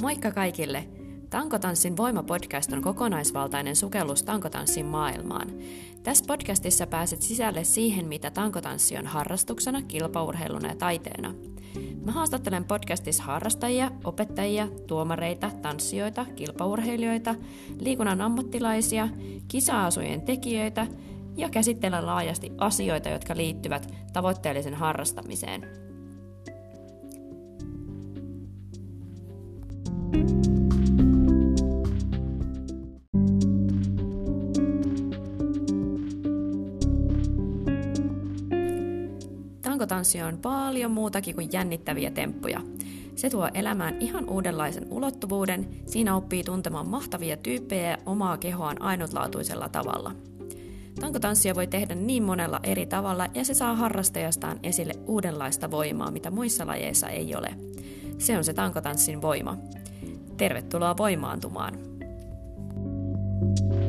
Moikka kaikille! Tankotanssin Voima-podcast on kokonaisvaltainen sukellus tankotanssin maailmaan. Tässä podcastissa pääset sisälle siihen, mitä tankotanssi on harrastuksena, kilpaurheiluna ja taiteena. Mä haastattelen podcastissa harrastajia, opettajia, tuomareita, tanssijoita, kilpaurheilijoita, liikunnan ammattilaisia, kisa-asujen tekijöitä ja käsittelen laajasti asioita, jotka liittyvät tavoitteellisen harrastamiseen. Tankotanssi on paljon muutakin kuin jännittäviä temppuja. Se tuo elämään ihan uudenlaisen ulottuvuuden, siinä oppii tuntemaan mahtavia tyyppejä omaa kehoaan ainutlaatuisella tavalla. Tankotanssia voi tehdä niin monella eri tavalla ja se saa harrastajastaan esille uudenlaista voimaa, mitä muissa lajeissa ei ole. Se on se tankotanssin voima. Tervetuloa voimaantumaan! thank you